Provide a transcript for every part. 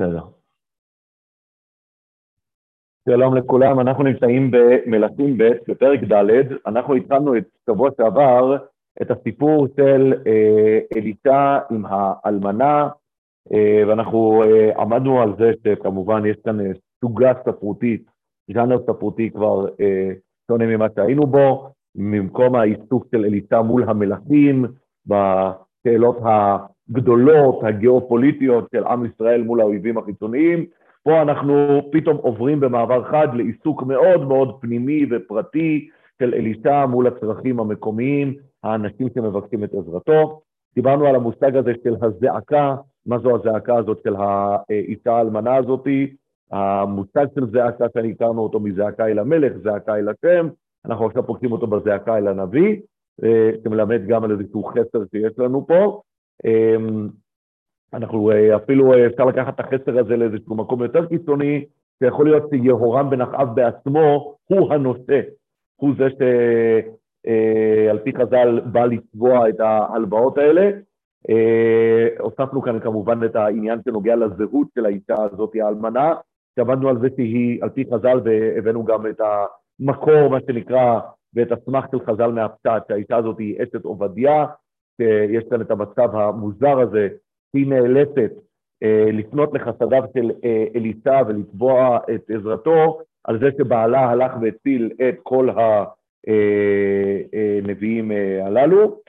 בסדר. שלום לכולם, אנחנו נמצאים במלכים ב' בפרק ד', אנחנו התחלנו את שבוע שעבר את הסיפור של אה, אלישע עם האלמנה, אה, ואנחנו אה, עמדנו על זה שכמובן יש כאן אה, סוגה ספרותית, ז'אנר ספרותי כבר אה, שונה ממה שהיינו בו, במקום העיסוק של אלישע מול המלכים, בשאלות הגדולות, הגיאופוליטיות של עם ישראל מול האויבים החיצוניים, פה אנחנו פתאום עוברים במעבר חד לעיסוק מאוד מאוד פנימי ופרטי של אלישע מול הצרכים המקומיים, האנשים שמבקשים את עזרתו. דיברנו על המושג הזה של הזעקה, מה זו הזעקה הזאת של האישה האלמנה הזאתי, המושג של זעקה שאני הכרנו אותו מזעקה אל המלך, זעקה אל השם, אנחנו עכשיו פוגשים אותו בזעקה אל הנביא, אה, שמלמד גם על איזשהו חסר שיש לנו פה. אמ, אנחנו אה, אפילו אה, אפשר לקחת את החסר הזה לאיזשהו מקום יותר קיצוני, שיכול להיות שיהורם בן אחאב בעצמו הוא הנושא, הוא זה שעל פי חז"ל בא לצבוע את ההלוואות האלה. הוספנו כאן כמובן את העניין שנוגע לזהות של האישה הזאת, האלמנה, שעבדנו על זה שהיא על פי חז"ל והבאנו גם את המקור, מה שנקרא, ואת הסמך של חז"ל מהפשט, שהאישה הזאת היא אשת עובדיה, שיש כאן את המצב המוזר הזה, שהיא נאלצת אה, לפנות לחסדיו של אה, אליסה ולתבוע את עזרתו, על זה שבעלה הלך והציל את כל הנביאים אה, אה, הללו.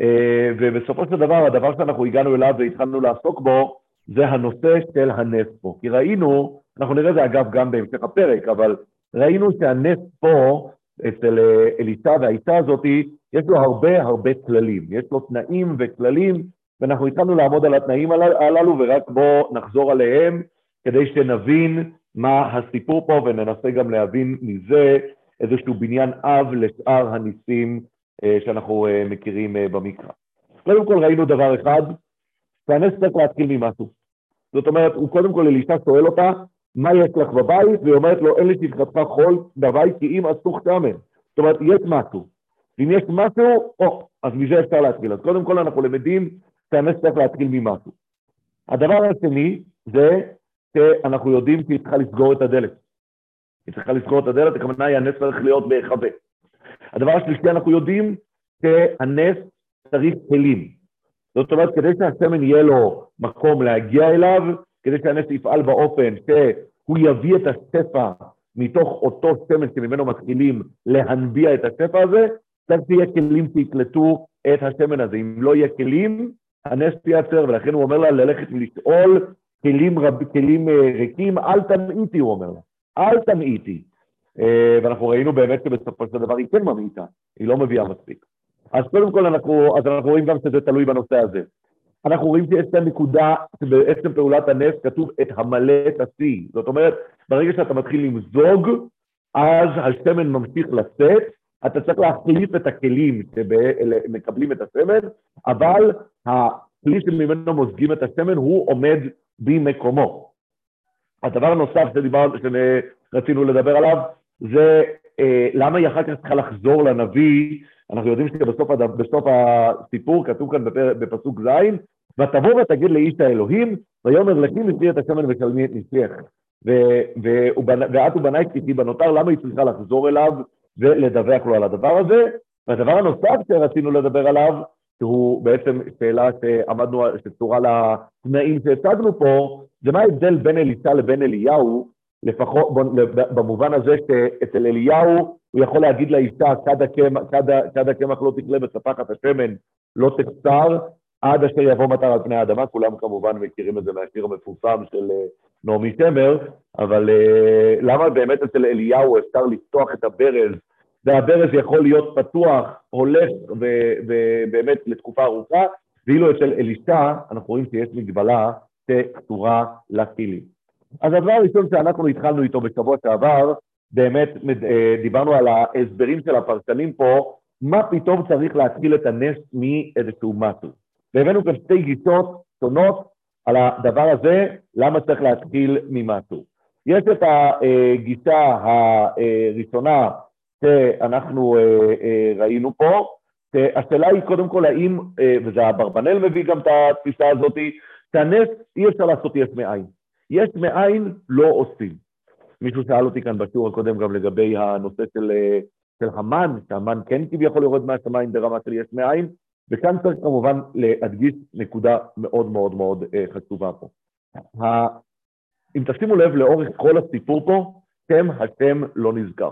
אה, ובסופו של דבר, הדבר שאנחנו הגענו אליו והתחלנו לעסוק בו, זה הנושא של הנס פה. כי ראינו, אנחנו נראה זה אגב גם בהמשך הפרק, אבל ראינו שהנס פה, אצל אה, אליסה והאישה הזאתי, יש לו הרבה הרבה כללים, יש לו תנאים וכללים, ואנחנו התחלנו לעמוד על התנאים הללו, ורק בואו נחזור עליהם כדי שנבין מה הסיפור פה, וננסה גם להבין מזה איזשהו בניין אב לשאר הניסים אה, שאנחנו אה, מכירים במקרא. קודם כל ראינו דבר אחד, שהנס צריך להתחיל ממשהו. זאת אומרת, הוא קודם כל, אלישע שואל אותה, מה יש לך בבית? והיא אומרת לו, אין לי שפחתך חול בבית כי אם אסוך שמן. זאת אומרת, יש משהו. ואם יש משהו, או, אז מזה אפשר להתחיל. אז קודם כל אנחנו למדים שהנס צריך להתחיל ממשהו. הדבר השני זה שאנחנו יודעים שהיא צריכה לסגור את הדלת. היא צריכה לסגור את הדלת, הכוונה היא הנס צריך להיות בהיחווה. הדבר השלישי, אנחנו יודעים שהנס צריך כלים. זאת אומרת, כדי שהשמן יהיה לו מקום להגיע אליו, כדי שהנס יפעל באופן שהוא יביא את השפע מתוך אותו שמן שממנו מתחילים להנביע את השפע הזה, צריך שיהיה כלים שיקלטו את השמן הזה. אם לא יהיה כלים, הנס ייעצר, ולכן הוא אומר לה ללכת ולשאול כלים, רב, כלים uh, ריקים, אל תמעיטי, הוא אומר לה, אל תמעיטי. Uh, ואנחנו ראינו באמת שבסופו של דבר היא כן ממעיטה, היא לא מביאה מספיק. אז קודם כל אנחנו, אז אנחנו רואים גם שזה תלוי בנושא הזה. אנחנו רואים שיש כאן נקודה שבעצם פעולת הנס כתוב את המלא תשיא. זאת אומרת, ברגע שאתה מתחיל למזוג, אז השמן ממשיך לצאת, אתה צריך להחליף את הכלים שמקבלים את השמן, אבל הכלי שממנו מוזגים את השמן הוא עומד במקומו. הדבר הנוסף שדיבר, שרצינו לדבר עליו, זה אה, למה היא אחר כך צריכה לחזור לנביא אנחנו יודעים שבסוף. הסיפור כתוב כאן בפר... בפסוק ז', ותבוא ותגיד לאיש האלוהים, ויאמר לכי נשאי את השמן ושלמי את נשיאך. ואת ובניי כפי בנותר, למה היא צריכה לחזור אליו ולדווח לו על הדבר הזה? והדבר הנוסף שרצינו לדבר עליו, שהוא בעצם שאלה שעמדנו, שצורה לתנאים שהצגנו פה, זה מה ההבדל בין אליסה לבין אליהו, לפחות במובן הזה שאצל אליהו הוא יכול להגיד לאישה, כד הקמח לא תקלה בספחת השמן, לא תקצר, עד אשר יבוא מטר על פני האדמה, כולם כמובן מכירים את זה מהשיר המפורסם של אה, נעמי שמר, אבל אה, למה באמת אצל אליהו אפשר לפתוח את הברז, והברז יכול להיות פתוח, הולך ובאמת לתקופה ארוכה, ואילו אצל אלישע אנחנו רואים שיש מגבלה שקשורה לכלים. אז הדבר הראשון שאנחנו התחלנו איתו בשבוע שעבר, באמת אה, דיברנו על ההסברים של הפרשנים פה, מה פתאום צריך להתחיל את הנס מאיזשהו משהו. והבאנו כאן שתי גישות שונות על הדבר הזה, למה צריך להתחיל ממשהו. יש את הגישה הראשונה שאנחנו אה, אה, ראינו פה, השאלה היא קודם כל האם, וזה אברבנאל מביא גם את התפיסה הזאת, שהנס אי אפשר לעשות יש מאין. יש מאין לא עושים. מישהו שאל אותי כאן בשיעור הקודם גם לגבי הנושא של, אה, של המן, שהמן כן כביכול יורד מהשמיים ברמה של יש מאין, וכאן צריך כמובן להדגיש נקודה מאוד מאוד מאוד אה, חשובה פה. אם תשימו לב לאורך כל הסיפור פה, שם השם לא נזכר.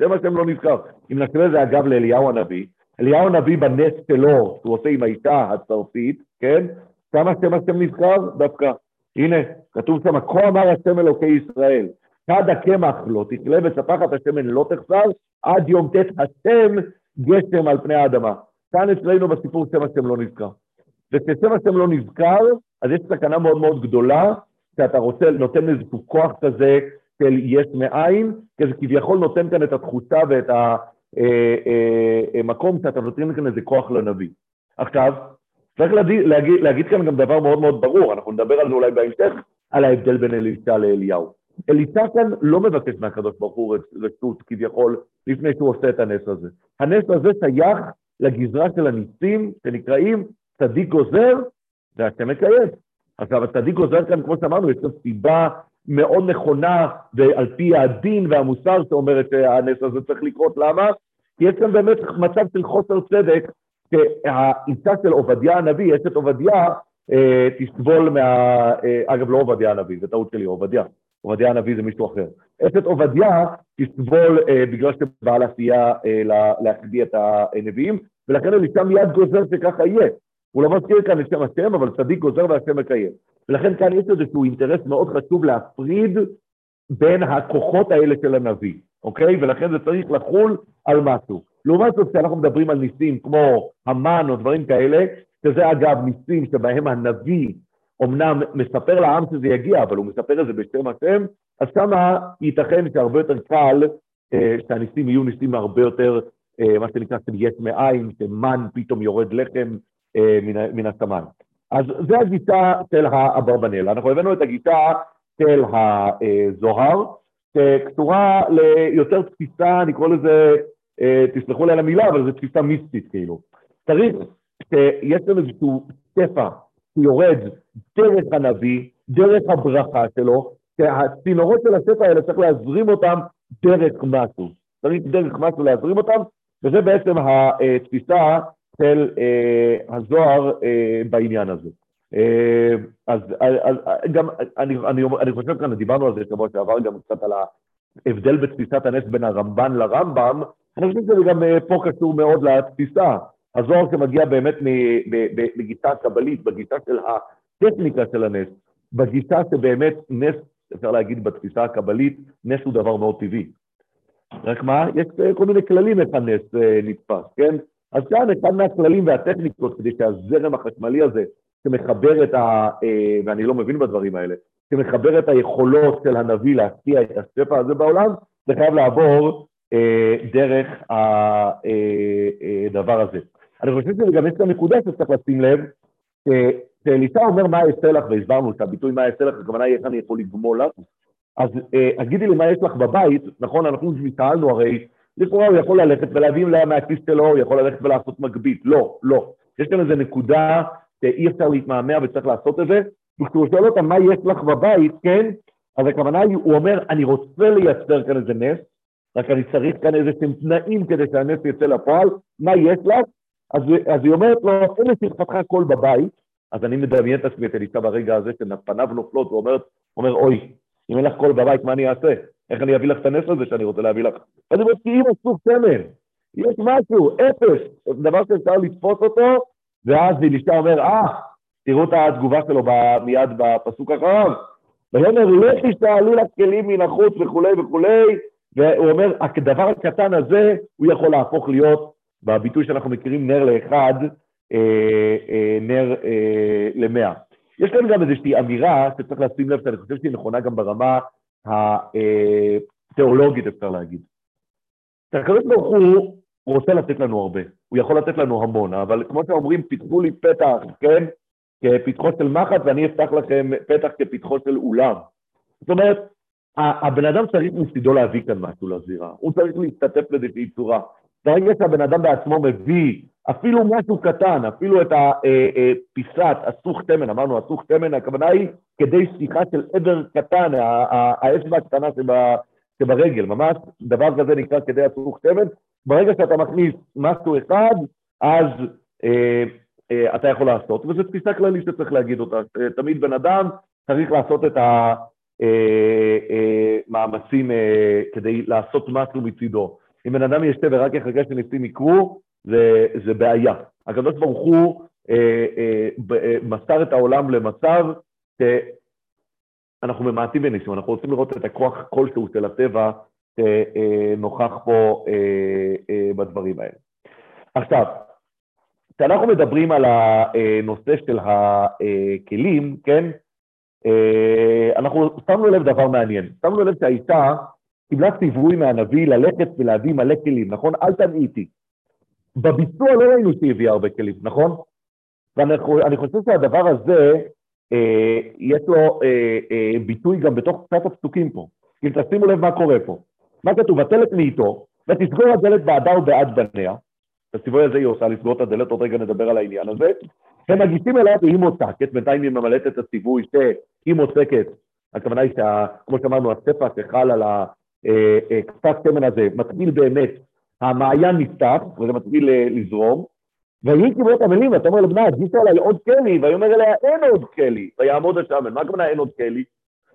שם השם לא נזכר. אם את זה אגב לאליהו הנביא, אליהו הנביא בנס שלו, שהוא עושה עם האישה הצרפית, כן? שם השם השם נזכר? דווקא. הנה, כתוב שם, כה אמר השם אלוקי ישראל, כד הקמח לא תכלה וספחת השמן לא תחסר, עד יום ט' השם גשם על פני האדמה. כאן אצלנו בסיפור שם השם לא נזכר. וכששם השם לא נזכר, אז יש סכנה מאוד מאוד גדולה, שאתה רוצה, נותן איזשהו כוח כזה של יש מאין, כי זה כביכול נותן כאן את התחושה ואת המקום אה, אה, אה, שאתה נותן כאן איזה כוח לנביא. עכשיו, צריך להגיד, להגיד, להגיד כאן גם דבר מאוד מאוד ברור, אנחנו נדבר על זה אולי בהמשך, על ההבדל בין אלישע לאליהו. אלישע כאן לא מבקש מהקדוש ברוך הוא רשות כביכול לפני שהוא עושה את הנס הזה. הנס הזה שייך לגזרה של הניסים שנקראים צדיק גוזר והשם מקיים. עכשיו, הצדיק גוזר כאן, כמו שאמרנו, יש לו סיבה מאוד נכונה, ועל פי הדין והמוסר שאומרת שהנס הזה צריך לקרות. למה? כי יש כאן באמת מצב של חוסר צדק, שהאישה של עובדיה הנביא, אשת עובדיה, אה, תסבול מה... אה, אגב, לא עובדיה הנביא, זה טעות שלי, עובדיה. עובדיה הנביא זה מישהו אחר. אשת עובדיה תסבול אה, בגלל שבעלה סייע אה, להחביא את הנביאים, ולכן אלישע מיד גוזר שככה יהיה. הוא לא מזכיר כאן את שם השם, אבל צדיק גוזר והשם מקיים. ולכן כאן יש איזשהו אינטרס מאוד חשוב להפריד בין הכוחות האלה של הנביא, אוקיי? ולכן זה צריך לחול על משהו. לעומת זאת, כשאנחנו מדברים על ניסים כמו המן או דברים כאלה, שזה אגב ניסים שבהם הנביא אמנם מספר לעם שזה יגיע, אבל הוא מספר את זה בשם השם, אז שמה ייתכן שהרבה יותר קל אה, שהניסים יהיו ניסים הרבה יותר, אה, מה שנקרא, של יש מאין, שמן פתאום יורד לחם אה, מן, מן השמיים. אז זה הגישה של האברבנאל. אנחנו הבאנו את הגישה של הזוהר, שקשורה ליותר תפיסה, אני קורא לזה, אה, תסלחו לי על המילה, אבל זו תפיסה מיסטית כאילו. צריך שיש לנו איזשהו שפע שיורד דרך הנביא, דרך הברכה שלו, שהצינורות של השפע האלה צריך להזרים אותם דרך משהו. צריך דרך משהו להזרים אותם, וזה בעצם התפיסה של אה, הזוהר אה, בעניין הזה. אה, אז, אז גם, אני, אני, אני חושב כאן, דיברנו על זה שבוע שעבר גם קצת על ההבדל בתפיסת הנס בין הרמב"ן לרמב"ם, אני חושב שזה גם אה, פה קשור מאוד לתפיסה. הזוהר שמגיע באמת בגישה קבלית, בגישה של הטכניקה של הנס, בגישה שבאמת נס, אפשר להגיד בתפיסה הקבלית, נס הוא דבר מאוד טבעי. רק מה, יש אה, כל מיני כללים איך הנס נתפס, כן? אז כאן אחד מהכללים והטכניקות כדי שהזרם החשמלי הזה, שמחבר את ה... אה, ואני לא מבין בדברים האלה, שמחבר את היכולות של הנביא להשקיע את השפע הזה בעולם, זה חייב לעבור אה, דרך הדבר אה, הזה. אני חושב שזה גם יש כאן נקודה שצריך לשים לב, שאלישע אומר מה אעשה לך, והסברנו שהביטוי מה אעשה לך, הכוונה היא איך אני יכול לגמול לך, אז תגידי לי מה יש לך בבית, נכון, אנחנו שאלנו הרי לכאורה הוא יכול ללכת ולהביא לה מהכיס שלו, הוא יכול ללכת ולעשות מגבית. לא, לא. יש כאן איזו נקודה שאי אפשר להתמהמה וצריך לעשות את זה, וכשהוא שואל אותה מה יש לך בבית, כן? אז הכוונה היא, הוא אומר, אני רוצה לייצר כאן איזה נס, רק אני צריך כאן איזה שהם תנאים כדי שהנס יצא לפועל, מה יש לך? אז, אז היא אומרת לו, אין לשמחתך הכל בבית, אז אני מדמיין את עצמי את אלישע ברגע הזה שפניו נופלות, הוא אומר, אומר, אוי, אם אין לך קול בבית, מה אני אעשה? איך אני אביא לך את הנס הזה שאני רוצה להביא לך? אני אומר, כי אמא סוג סמל, יש משהו, אפס, דבר שאפשר לתפוס אותו, ואז אלישע אומר, אה, תראו את התגובה שלו מיד בפסוק אחריו. ויאמר, לך כלים מן החוץ וכולי וכולי, והוא אומר, הדבר הקטן הזה, הוא יכול להפוך להיות, בביטוי שאנחנו מכירים, נר לאחד, אה, אה, נר אה, למאה. יש כאן גם איזושהי אמירה שצריך לשים לב, שאני חושב שהיא נכונה גם ברמה התיאולוגית, אפשר להגיד. הקדוש ברוך הוא רוצה לתת לנו הרבה, הוא יכול לתת לנו המון, אבל כמו שאומרים, פיתחו לי פתח, כן? כפתחו של מחט ואני אפתח לכם פתח כפתחו של אולם. זאת אומרת, הבן אדם צריך מצידו להביא כאן משהו לזירה, הוא צריך להשתתף באיזושהי צורה. ברגע שהבן אדם בעצמו מביא אפילו משהו קטן, אפילו את הפיסת אסוך תמן, אמרנו אסוך תמן, הכוונה היא כדי שיחה של עבר קטן, האצבע הקטנה שברגל, ממש דבר כזה נקרא כדי אסוך תמן. ברגע שאתה מכניס משהו אחד, אז אה, אה, אתה יכול לעשות, וזו תפיסה כללית שצריך להגיד אותה. אה, תמיד בן אדם צריך לעשות את המאמצים כדי לעשות משהו מצידו. אם בן אדם ישתה ורק יחכה שניסים יקרו, זה, זה בעיה. הקדוש ברוך הוא אה, אה, אה, מסר את העולם למצב שאנחנו ממעטים בניסים, אנחנו רוצים לראות את הכוח כלשהו של הטבע שנוכח פה אה, אה, בדברים האלה. עכשיו, כשאנחנו מדברים על הנושא של הכלים, כן, אה, אנחנו שמנו לב דבר מעניין. שמנו לב שהאישה קיבלה ציווי מהנביא ללכת ולהביא מלא כלים, נכון? אל תנעיתי. בביצוע לא ראינו שהיא הביאה הרבה כלים, נכון? ואני חושב שהדבר הזה, אה, יש לו אה, אה, ביטוי גם בתוך קצת הפסוקים פה. אם תשימו לב מה קורה פה. מה כתוב? ותלת מאיתו, ותסגור הדלת בעדה ובעד בניה. הציווי הזה היא עושה לסגור את הדלת, עוד רגע נדבר על העניין הזה. הם מגישים אליה והיא מוצקת, בינתיים היא ממלאת את הציווי שהיא מוצקת. הכוונה היא, כמו שאמרנו, הספר שחל על הקצת אה, שמן הזה מתחיל באמת המעיין נפתח, וזה מתחיל אה, לזרום, ויהי כברות המילים, ואתה אומר לבנה, הגישה עליי עוד כלי, והיא אומר אליה, אין עוד כלי, ויעמוד השמן. מה הכוונה אין עוד כלי?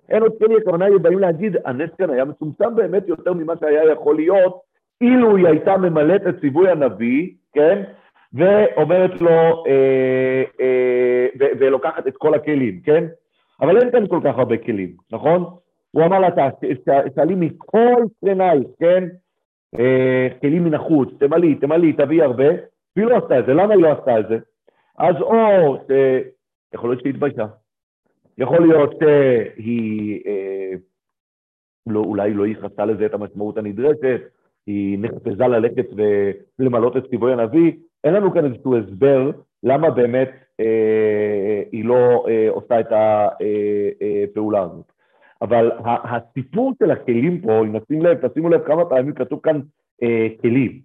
אין עוד כלי, הכוונה היא באים להגיד, הנס כאן היה מצומצם באמת יותר ממה שהיה יכול להיות, אילו היא הייתה ממלאת את ציווי הנביא, כן? ואומרת לו, אה, אה, ולוקחת את כל הכלים, כן? אבל אין כאן כל כך הרבה כלים, נכון? הוא אמר לה, תעלי מכל קרנייך, כן? אה, כלים מן החוץ, תמלאי, תמלאי, תביאי הרבה, והיא לא עשתה את זה. למה היא לא עשתה את זה? אז או ש... יכול להיות שהיא התביישה. יכול להיות שהיא אה, לא, אולי לא ייחסה לזה את המשמעות הנדרשת, היא נחפזה ללכת ולמלות את ציווי הנביא. אין לנו כאן איזשהו הסבר למה באמת אה, היא לא אה, עושה את הפעולה אה, אה, הזאת. אבל הסיפור של הכלים פה, אם נשים לב, תשימו לב כמה פעמים כתוב כאן אה, כלים.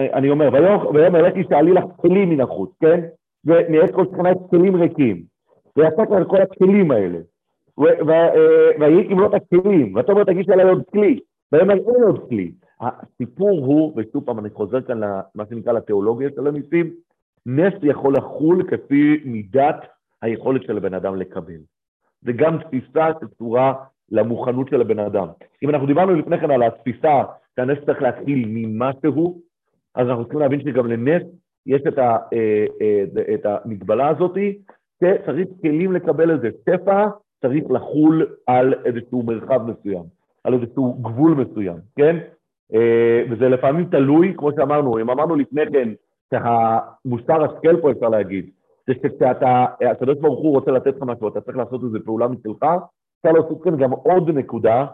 אה, אני אומר, ויאמר לכי שאלי לך כלים מן החוץ, כן? ונראה כל שכנה את כלים ריקים. ויצא כבר כל הכלים האלה. אה, ויהי כמלות הכלים, ואתה אומר, תגיש עליי עוד כלי. ויאמר, אין עוד כלי. הסיפור הוא, ושוב פעם אני חוזר כאן למה שנקרא לתיאולוגיה של הניסים, נס יכול לחול כפי מידת היכולת של הבן אדם לקבל. זה גם תפיסה שקשורה למוכנות של הבן אדם. אם אנחנו דיברנו לפני כן על התפיסה שהנס צריך להתחיל ממשהו, אז אנחנו צריכים להבין שגם לנס יש את, ה, אה, אה, את המגבלה הזאת, שצריך כלים לקבל את זה. שפע צריך לחול על איזשהו מרחב מסוים, על איזשהו גבול מסוים, כן? אה, וזה לפעמים תלוי, כמו שאמרנו, אם אמרנו לפני כן, שהמוסר השכל פה אפשר להגיד, שכשאתה, הקדוש ברוך הוא רוצה לתת לך משהו, אתה צריך לעשות איזו פעולה משלך, אפשר להוסיף כאן גם עוד נקודה,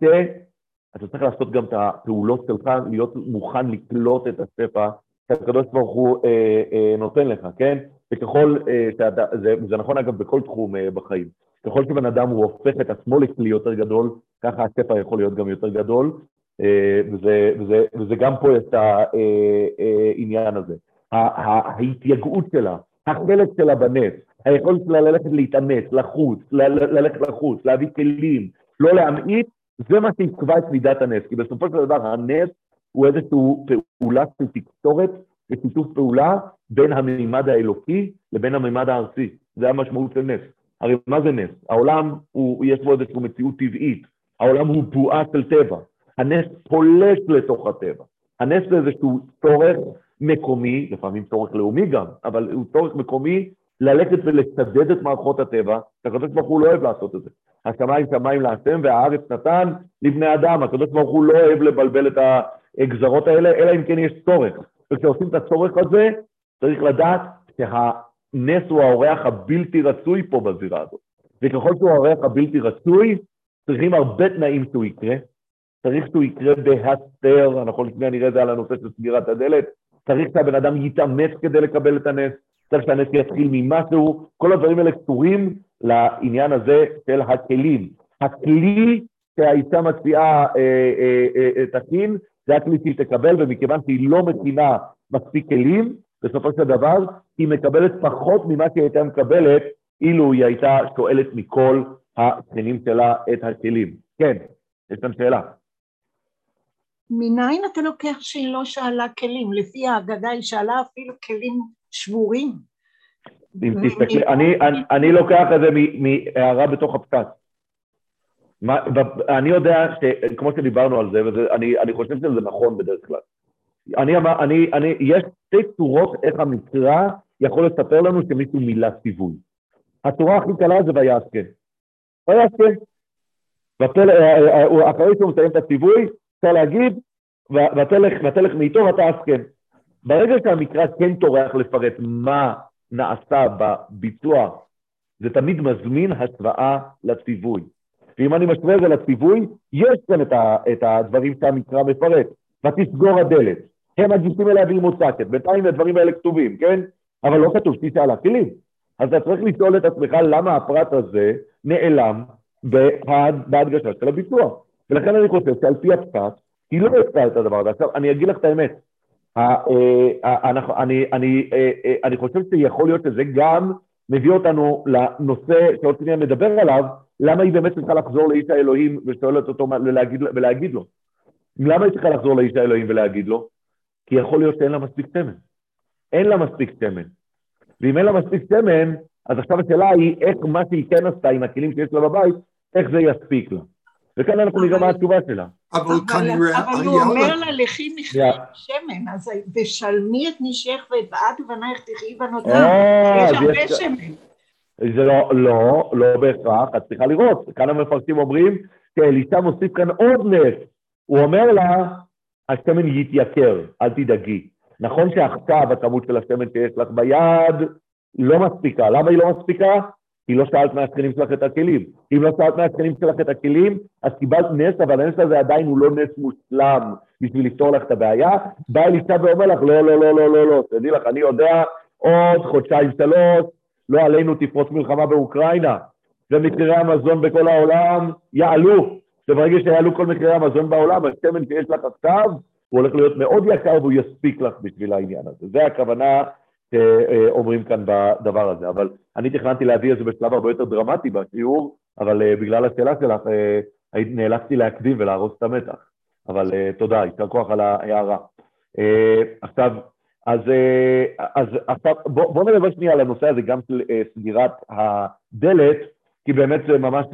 שאתה צריך לעשות גם את הפעולות שלך, להיות מוכן לקלוט את השפע שהקדוש ברוך הוא אה, אה, נותן לך, כן? וככל אה, שאתה, זה, זה נכון אגב בכל תחום אה, בחיים, ככל שבן אדם הוא הופך את עצמו לכלי יותר גדול, ככה השפע יכול להיות גם יותר גדול, אה, וזה, וזה, וזה גם פה את העניין אה, אה, הזה. ההתייגעות שלה, החלק שלה בנס, היכולת שלה ללכת להתאמץ, לחוץ, ללכת לחוץ, להביא כלים, לא להמעיט, זה מה שיקבע את מידת הנס. כי בסופו של דבר הנס הוא איזושהי פעולה של תקשורת ושיתוף פעולה בין המימד האלוקי לבין המימד הארצי. זה המשמעות של נס. הרי מה זה נס? העולם, הוא, יש בו איזושהי מציאות טבעית. העולם הוא בועה של טבע. הנס פולש לתוך הטבע. הנס זה איזשהו צורך מקומי, לפעמים צורך לאומי גם, אבל הוא צורך מקומי ללכת ולסדד את מערכות הטבע, שהקדוש ברוך הוא לא אוהב לעשות את זה. השמיים שמיים להשם והארץ נתן לבני אדם, הקדוש ברוך הוא לא אוהב לבלבל את הגזרות האלה, אלא אם כן יש צורך. וכשעושים את הצורך הזה, צריך לדעת שהנס הוא האורח הבלתי רצוי פה בזירה הזאת. וככל שהוא האורח הבלתי רצוי, צריכים הרבה תנאים שהוא יקרה. צריך שהוא יקרה בהסתר, אנחנו לפני הנראה זה על הנושא של סגירת הדלת, צריך שהבן אדם יתאמץ כדי לקבל את הנס, צריך שהנס יתחיל ממשהו, כל הדברים האלה קשורים לעניין הזה של הכלים. הכלי שהאישה מציעה אה, אה, אה, תכין, זה הכלי שהיא תקבל, ומכיוון שהיא לא מכינה מספיק כלים, בסופו של דבר היא מקבלת פחות ממה שהיא הייתה מקבלת אילו היא הייתה שואלת מכל השכנים שלה את הכלים. כן, יש כאן שאלה. מניין אתה לוקח שהיא לא שאלה כלים? לפי ההגדה היא שאלה אפילו כלים שבורים. אם תסתכלי, אני, אני, אני לוקח את זה מהערה בתוך הפקק. אני יודע שכמו שדיברנו על זה, ואני חושב שזה נכון בדרך כלל. אני אמר, אני, אני, יש שתי צורות איך המקרא יכול לספר לנו שמישהו מילא ציווי. הצורה הכי קלה זה ויעשה. ויעשה. אחרי שהוא מסיים את הציווי, אפשר להגיד, ותלך מאיתו ואתה עסקן. ברגע שהמקרא כן טורח לפרט מה נעשה בביצוע, זה תמיד מזמין השוואה לציווי. ואם אני משווה את זה לציווי, יש כאן את, ה, את הדברים שהמקרא מפרט. ותסגור הדלת. הם מגישים אליה והיא מוצקת. בינתיים הדברים האלה כתובים, כן? אבל לא כתוב שתיסע על הכלים. אז אתה צריך לשאול את עצמך למה הפרט הזה נעלם בהדגשה של הביצוע. ולכן אני חושב שעל פי הפקק, היא לא עשתה את הדבר הזה. עכשיו, אני אגיד לך את האמת. אה, אני חושב שיכול להיות שזה גם מביא אותנו לנושא שעוד שניה מדבר עליו, למה היא באמת צריכה לחזור לאיש האלוהים ושואלת אותו ולהגיד, ולהגיד לו? למה היא צריכה לחזור לאיש האלוהים ולהגיד לו? כי יכול להיות שאין לה מספיק שמן. אין לה מספיק שמן. ואם אין לה מספיק שמן, אז עכשיו השאלה היא איך מה שהיא כן עשתה עם הכלים שיש לה בבית, איך זה יספיק לה. וכאן אנחנו נראה מה התשובה שלה. אבל כנראה... אבל הוא אומר לה, לכי מכלי שמן, אז ושלמי את נשך ואת בעד ובנייך תחי בנותם. אה, יש הרבה שמן. זה לא, לא, לא בהכרח, את צריכה לראות. כאן המפרשים אומרים שאלישע מוסיף כאן עוד נס. הוא אומר לה, השמן יתייקר, אל תדאגי. נכון שעכשיו הכמות של השמן שיש לך ביד לא מספיקה. למה היא לא מספיקה? כי לא שאלת מהשכנים שלך את הכלים. אם לא שאלת מהשכנים שלך את הכלים, אז קיבלת נס, אבל הנס הזה עדיין הוא לא נס מושלם בשביל לפתור לך את הבעיה. בא אלישע ואומר לך, לא, לא, לא, לא, לא, לא, תדעי לך, אני יודע, עוד חודשיים, שלוש, לא עלינו תפרוץ מלחמה באוקראינה, ומחירי המזון בכל העולם יעלו. וברגע שיעלו כל מחירי המזון בעולם, השמן שיש לך עכשיו, הוא הולך להיות מאוד יקר והוא יספיק לך בשביל העניין הזה. זה הכוונה שאומרים כאן בדבר הזה. אבל אני תכננתי להביא את זה בשלב הרבה יותר דרמטי בשיעור, אבל אה, בגלל השאלה שלך אה, נאלצתי להקדים ולהרוס את המתח. אבל אה, תודה, יישר כוח על ההערה. עכשיו, אז, אז עכשיו בוא, בוא נדבר שנייה על הנושא הזה גם של סגירת הדלת, כי באמת זה ממש,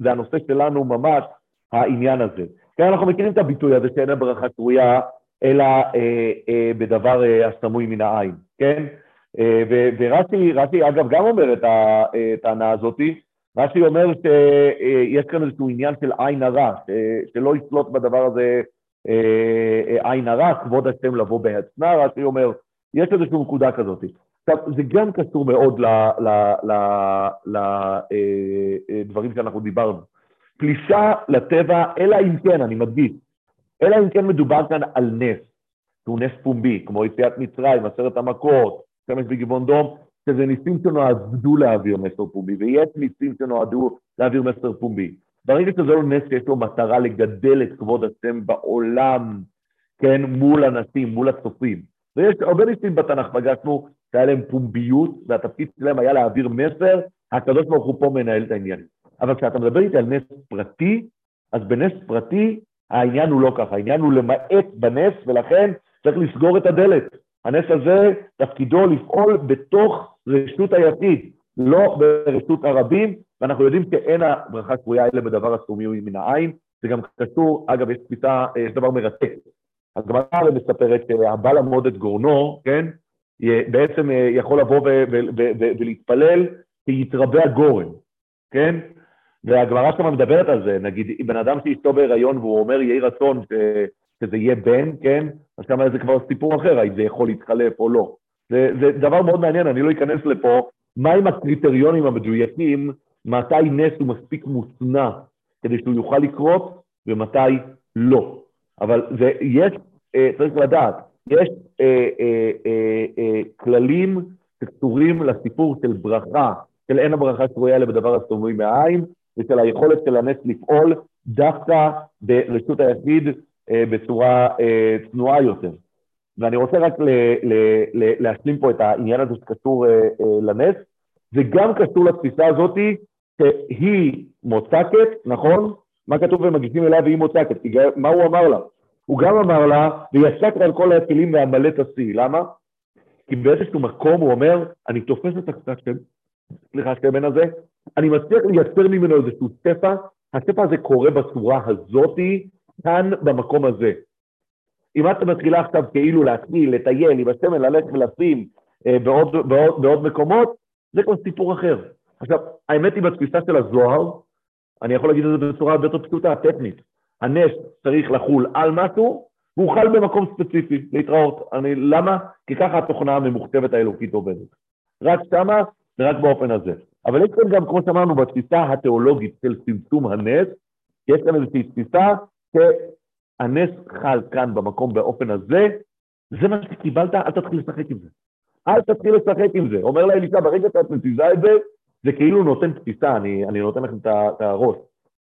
זה, הנושא שלנו ממש, העניין הזה. כן, אנחנו מכירים את הביטוי הזה שאין הברכה שרויה אלא אה, אה, בדבר אה, הסמוי מן העין, כן? ורש"י, רש"י אגב גם אומר את הטענה הזאת, רש"י אומר שיש כאן איזשהו עניין של עין הרע, שלא יסלוט בדבר הזה עין הרע, כבוד השם לבוא בהצנע, רש"י אומר, יש איזושהי נקודה כזאת. עכשיו, זה גם קשור מאוד לדברים שאנחנו דיברנו. פלישה לטבע, אלא אם כן, אני מדגיש, אלא אם כן מדובר כאן על נס, שהוא נס פומבי, כמו יציאת מצרים, עשרת המכות, שמש בגבעון דום, שזה ניסים שנועדו להעביר מסר פומבי, ויש ניסים שנועדו להעביר מסר פומבי. ברגע שזה לא נס שיש לו מטרה לגדל את כבוד השם בעולם, כן, מול אנשים, מול הצופים. ויש הרבה ניסים בתנ"ך, פגשנו שהיה להם פומביות, והתפקיד שלהם היה להעביר מסר, הקדוש ברוך הוא פה מנהל את העניינים. אבל כשאתה מדבר איתי על נס פרטי, אז בנס פרטי העניין הוא לא ככה, העניין הוא למעט בנס, ולכן צריך לסגור את הדלת. הנס הזה, תפקידו לפעול בתוך רשות היחיד, לא ברשות הרבים, ואנחנו יודעים שאין הברכה שרויה אלה בדבר הסומי מן העין, זה גם קשור, אגב, יש תפיסה, יש דבר מרתק. הגמרא מספרת שהבעל עמוד את גורנו, כן, בעצם יכול לבוא ולהתפלל שיתרבה הגורן, כן? והגמרא שם מדברת על זה, נגיד, בן אדם שאשתו בהיריון והוא אומר יהי רצון ש... שזה יהיה בן, כן? אז שם זה כבר סיפור אחר, האם זה יכול להתחלף או לא. זה, זה דבר מאוד מעניין, אני לא אכנס לפה, מהם הקריטריונים המדויקים, מתי נס הוא מספיק מוצנע כדי שהוא יוכל לקרות ומתי לא. אבל זה, יש, אה, צריך לדעת, יש אה, אה, אה, אה, כללים שקשורים לסיפור של ברכה, של אין הברכה שרויה אלא בדבר הסתובבי מהעין, ושל היכולת של הנס לפעול דווקא ברשות היחיד אה, בצורה אה, צנועה יותר. ואני רוצה רק ל, ל, ל, להשלים פה את העניין הזה שקשור אה, לנס, זה גם קשור לתפיסה הזאת שהיא מוצקת, נכון? מה כתוב במגישים אליה והיא מוצקת? מה הוא אמר לה? הוא גם אמר לה, וישק על כל הכלים והמלא תשיא. למה? כי באיזשהו מקום הוא אומר, אני תופס את הקצת שם, סליחה, השמן הזה, אני מצליח לייצר ממנו איזשהו שפע, השפע הזה קורה בצורה הזאתי, כאן במקום הזה. אם את מתחילה עכשיו כאילו להתחיל, לטייל עם השמן, ללכת ולשים אה, בעוד, בעוד, בעוד מקומות, זה כבר סיפור אחר. עכשיו, האמת היא בתפיסה של הזוהר, אני יכול להגיד את זה בצורה הרבה יותר פשוטה, טכנית. הנס צריך לחול על משהו, והוא חל במקום ספציפי, להתראות. אני, למה? כי ככה התוכנה הממוכתבת האלוקית עובדת. רק שמה ורק באופן הזה. אבל יש כאן גם, כמו שאמרנו, בתפיסה התיאולוגית של צמצום הנס, יש כאן איזושהי תפיסה שהנס חל כאן במקום באופן הזה, זה מה שקיבלת, אל תתחיל לשחק עם זה. אל תתחיל לשחק עם זה. אומר לאלישע, ברגע שאת מזיזה את זה, זה כאילו נותן תפיסה, אני, אני נותן לכם את הראש.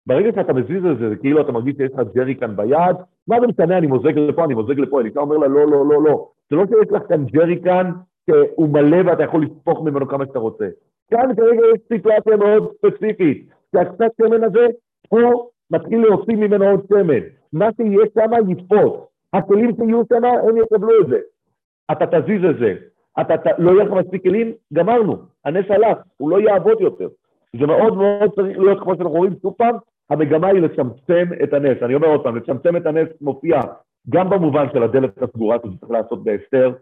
ברגע שאתה מזיז את זה, זה כאילו אתה מרגיש שיש לך ג'רי כאן ביד, מה זה משנה, אני מוזג לפה, אני מוזג לפה, אלישע אומר לה, לא, לא, לא, לא. זה לא שיש לך כאן ג'רי כאן שהוא מלא ואתה יכול לספוך ממנו כמה שאתה רוצה. כאן כרגע יש סיטואציה מאוד ספציפית, שהקצת שמן הזה, פה מתחיל להוציא ממנו עוד שמן. מה שיהיה שם יתפוס. הכלים שיהיו שם, הם יקבלו את זה. אתה תזיז את זה. אתה, אתה לא יהיה לך מספיק כלים, גמרנו. הנס הלך, הוא לא יעבוד יותר. זה מאוד מאוד צריך להיות, כמו שאנחנו רואים, שוב פעם, המגמה היא לצמצם את הנס. אני אומר עוד פעם, לצמצם את הנס מופיע גם במובן של הדלת הסגורה שצריך לעשות בהסתר,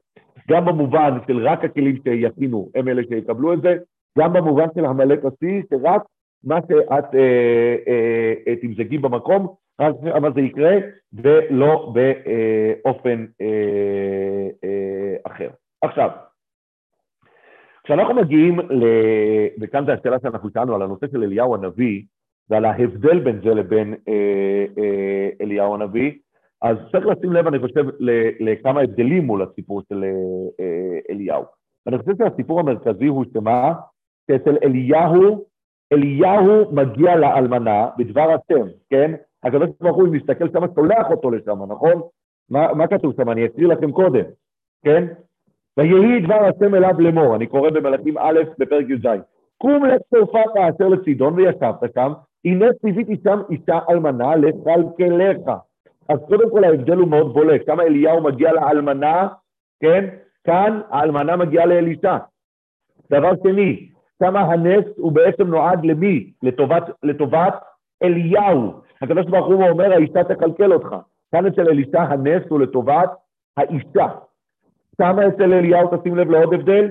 גם במובן של רק הכלים שיכינו הם אלה שיקבלו את זה, גם במובן של המלא השיא, שרק מה שאת אה, אה, אה, תמזגי במקום, רק מה זה יקרה, ולא באופן אה, אה, אחר. עכשיו, כשאנחנו מגיעים, ל... וכאן זו השאלה שאנחנו שאלנו על הנושא של אליהו הנביא, ועל ההבדל בין זה לבין אה, אה, אליהו הנביא, אז צריך לשים לב, אני חושב, לכמה הבדלים מול הסיפור של אה, אה, אליהו. ואני חושב שהסיפור המרכזי הוא שמה? שאצל אליהו, אליהו מגיע לאלמנה בדבר השם, כן? הקדוש ברוך הוא, אם נסתכל שם, שולח אותו לשם, נכון? מה, מה כתוב שם? אני אקריא לכם קודם, כן? ויהי דבר השם אליו לאמור, אני קורא במלאכים א' בפרק י"ז. קום לצרפת אשר לצידון וישבת שם, הנה ציוויתי שם אישה אלמנה לכלכלך. אז קודם כל ההבדל הוא מאוד בולט, כמה אליהו מגיע לאלמנה, כן? כאן האלמנה מגיעה לאלישע. דבר שני, כמה הנס הוא בעצם נועד למי? לטובת, לטובת אליהו. הקדוש ברוך הוא אומר, האישה תקלקל אותך. כאן אצל אלישע הנס הוא לטובת האישה. כמה אצל אליהו, תשים לב לעוד הבדל,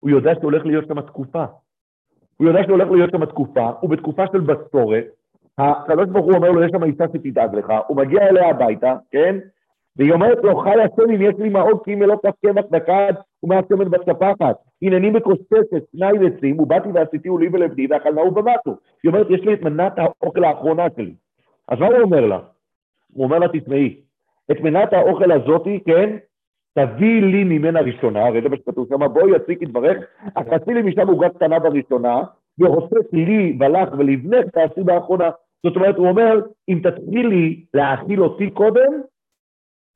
הוא יודע שהוא הולך להיות שם תקופה. הוא יודע שהוא הולך להיות שם תקופה, הוא בתקופה של בצורת, הקדוש ברוך הוא אומר לו, יש שם אישה שתדאג לך, הוא מגיע אליה הביתה, כן? והיא אומרת לו, חי השם אם יש לי מעוד כי אם לא כף קמח ומהשמן בצפחת. הנני מקוששת שניים עצים, ובאתי ועשיתיהו לי ולבני ואכלנהו במטו. היא אומרת, יש לי את מנת האוכל האחרונה שלי. אז מה הוא אומר לה? הוא אומר לה, תשמעי, את מנת האוכל הזאתי, כן, תביאי לי ממנה ראשונה, הרי זה מה שכתוב שם, בואי יציק את דברך, אכסי לי משם עוגה קטנה בראשונה, והוסף לי ולך ולבנך תעשי באחרונה. זאת אומרת, הוא אומר, אם תתחילי להאכיל אותי קודם,